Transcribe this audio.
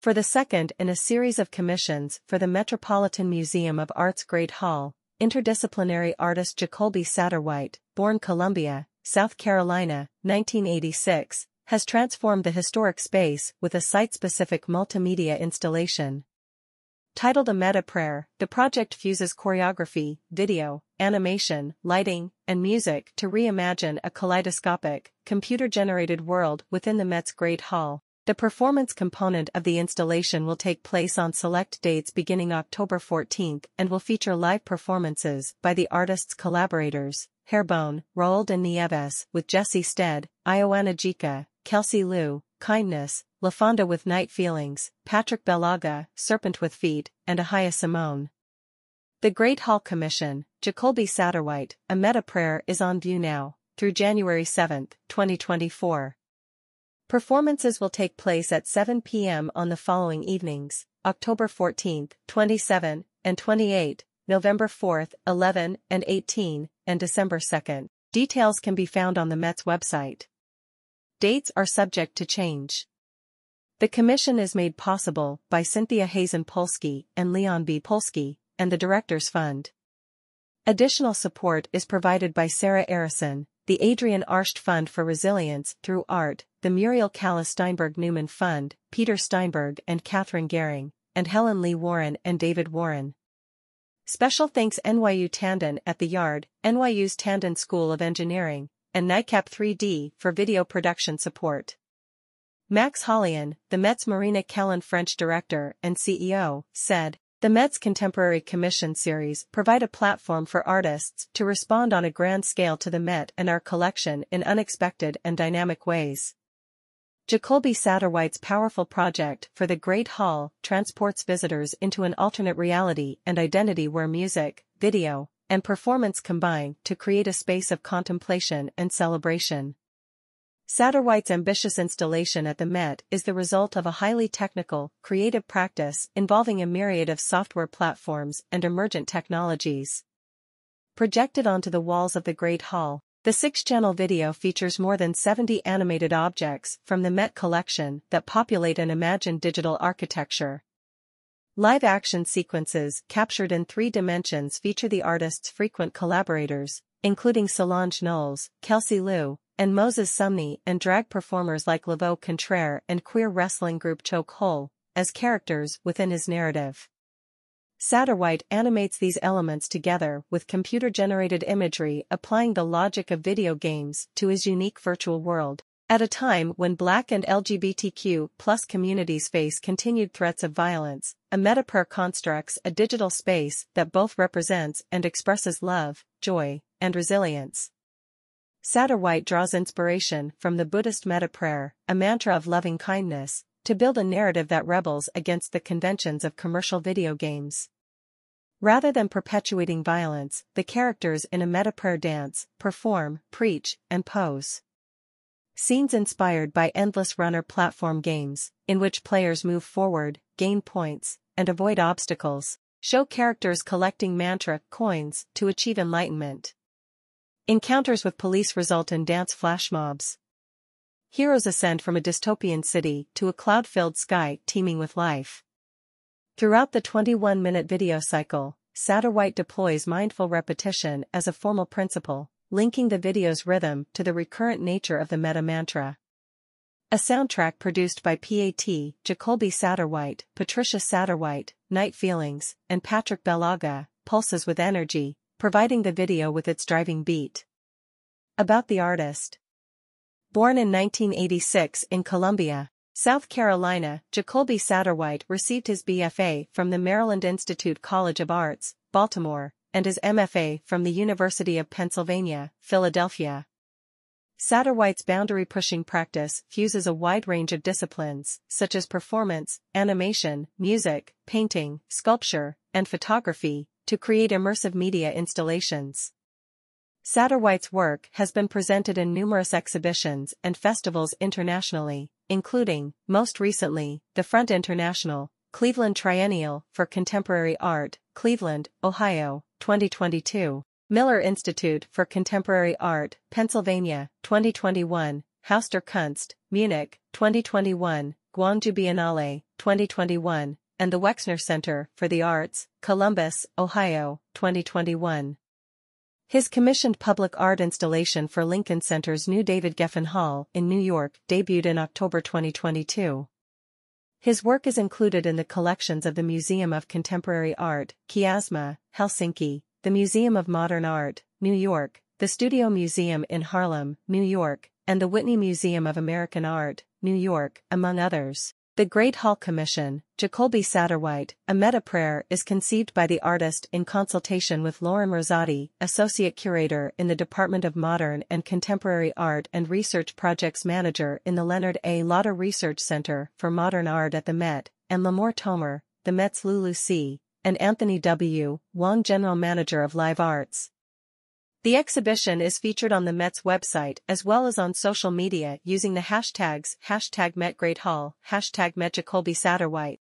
For the second in a series of commissions for the Metropolitan Museum of Art's Great Hall, interdisciplinary artist Jacolby Satterwhite, born Columbia, South Carolina, 1986, has transformed the historic space with a site-specific multimedia installation. Titled A Metta Prayer, the project fuses choreography, video, animation, lighting, and music to reimagine a kaleidoscopic, computer-generated world within the Met's Great Hall. The performance component of the installation will take place on select dates beginning October 14 and will feature live performances by the artist's collaborators, Hairbone, Raúl de Nieves with Jesse Stead, Ioana Jika, Kelsey Lu, Kindness, LaFonda with Night Feelings, Patrick Belaga, Serpent with Feet, and Ahaya Simone. The Great Hall Commission, Jacolby Satterwhite, a metta prayer is on view now, through January 7, 2024. Performances will take place at 7 p.m. on the following evenings, October 14, 27, and 28, November 4, 11, and 18, and December 2. Details can be found on the Met's website. Dates are subject to change. The commission is made possible by Cynthia Hazen Polsky and Leon B. Polsky, and the Directors Fund. Additional support is provided by Sarah Arison, the Adrian Arsht Fund for Resilience through Art, the Muriel Kallis Steinberg Newman Fund, Peter Steinberg and Catherine Gehring, and Helen Lee Warren and David Warren. Special thanks NYU Tandon at the Yard, NYU's Tandon School of Engineering, and Nightcap 3D for video production support. Max Hollein, the Met's Marina Kellen French director and CEO, said, The Met's Contemporary Commission series provide a platform for artists to respond on a grand scale to the Met and our collection in unexpected and dynamic ways. Jacolby Satterwhite's powerful project for the Great Hall transports visitors into an alternate reality and identity where music, video, and performance combine to create a space of contemplation and celebration. Satterwhite's ambitious installation at the Met is the result of a highly technical, creative practice involving a myriad of software platforms and emergent technologies. Projected onto the walls of the Great Hall, the six-channel video features more than 70 animated objects from the Met collection that populate an imagined digital architecture. Live-action sequences captured in three dimensions feature the artist's frequent collaborators, including Solange Knowles, Kelsey Lu, and Moses Sumney and drag performers like Laveau Contraire and queer wrestling group Choke Hole, as characters within his narrative. Satterwhite animates these elements together with computer-generated imagery applying the logic of video games to his unique virtual world. At a time when Black and LGBTQ plus communities face continued threats of violence, a metta prayer constructs a digital space that both represents and expresses love, joy, and resilience. Satterwhite draws inspiration from the Buddhist metta prayer, a mantra of loving kindness, to build a narrative that rebels against the conventions of commercial video games. Rather than perpetuating violence, the characters in a metta prayer dance, perform, preach, and pose. Scenes inspired by endless runner platform games, in which players move forward, gain points, and avoid obstacles, show characters collecting mantra coins to achieve enlightenment. Encounters with police result in dance flash mobs. Heroes ascend from a dystopian city to a cloud-filled sky teeming with life. Throughout the 21-minute video cycle, Satterwhite deploys mindful repetition as a formal principle, linking the video's rhythm to the recurrent nature of the metta mantra. A soundtrack produced by P.A.T., Jacolby Satterwhite, Patricia Satterwhite, Night Feelings, and Patrick Belaga, pulses with energy, providing the video with its driving beat. About the artist. Born in 1986 in Columbia, South Carolina, Jacolby Satterwhite received his BFA from the Maryland Institute College of Arts, Baltimore, and his MFA from the University of Pennsylvania, Philadelphia. Satterwhite's boundary-pushing practice fuses a wide range of disciplines, such as performance, animation, music, painting, sculpture, and photography, to create immersive media installations. Satterwhite's work has been presented in numerous exhibitions and festivals internationally, including, most recently, the Front International, Cleveland Triennial for Contemporary Art, Cleveland, Ohio, 2022, Miller Institute for Contemporary Art, Pennsylvania, 2021, Haus der Kunst, Munich, 2021, Guangzhou Biennale, 2021, and the Wexner Center for the Arts, Columbus, Ohio, 2021. His commissioned public art installation for Lincoln Center's new David Geffen Hall in New York debuted in October 2022. His work is included in the collections of the Museum of Contemporary Art, Kiasma, Helsinki, the Museum of Modern Art, New York, the Studio Museum in Harlem, New York, and the Whitney Museum of American Art, New York, among others. The Great Hall Commission, Jacolby Satterwhite, a metta-prayer is conceived by the artist in consultation with Lauren Rosati, Associate Curator in the Department of Modern and Contemporary Art and Research Projects Manager in the Leonard A. Lauder Research Center for Modern Art at the Met, and Limor Tomer, the Met's Lulu C., and Anthony W. Wang General Manager of Live Arts. The exhibition is featured on the Met's website as well as on social media using the hashtags hashtag MetGreatHall, hashtag MetJacolby Satterwhite.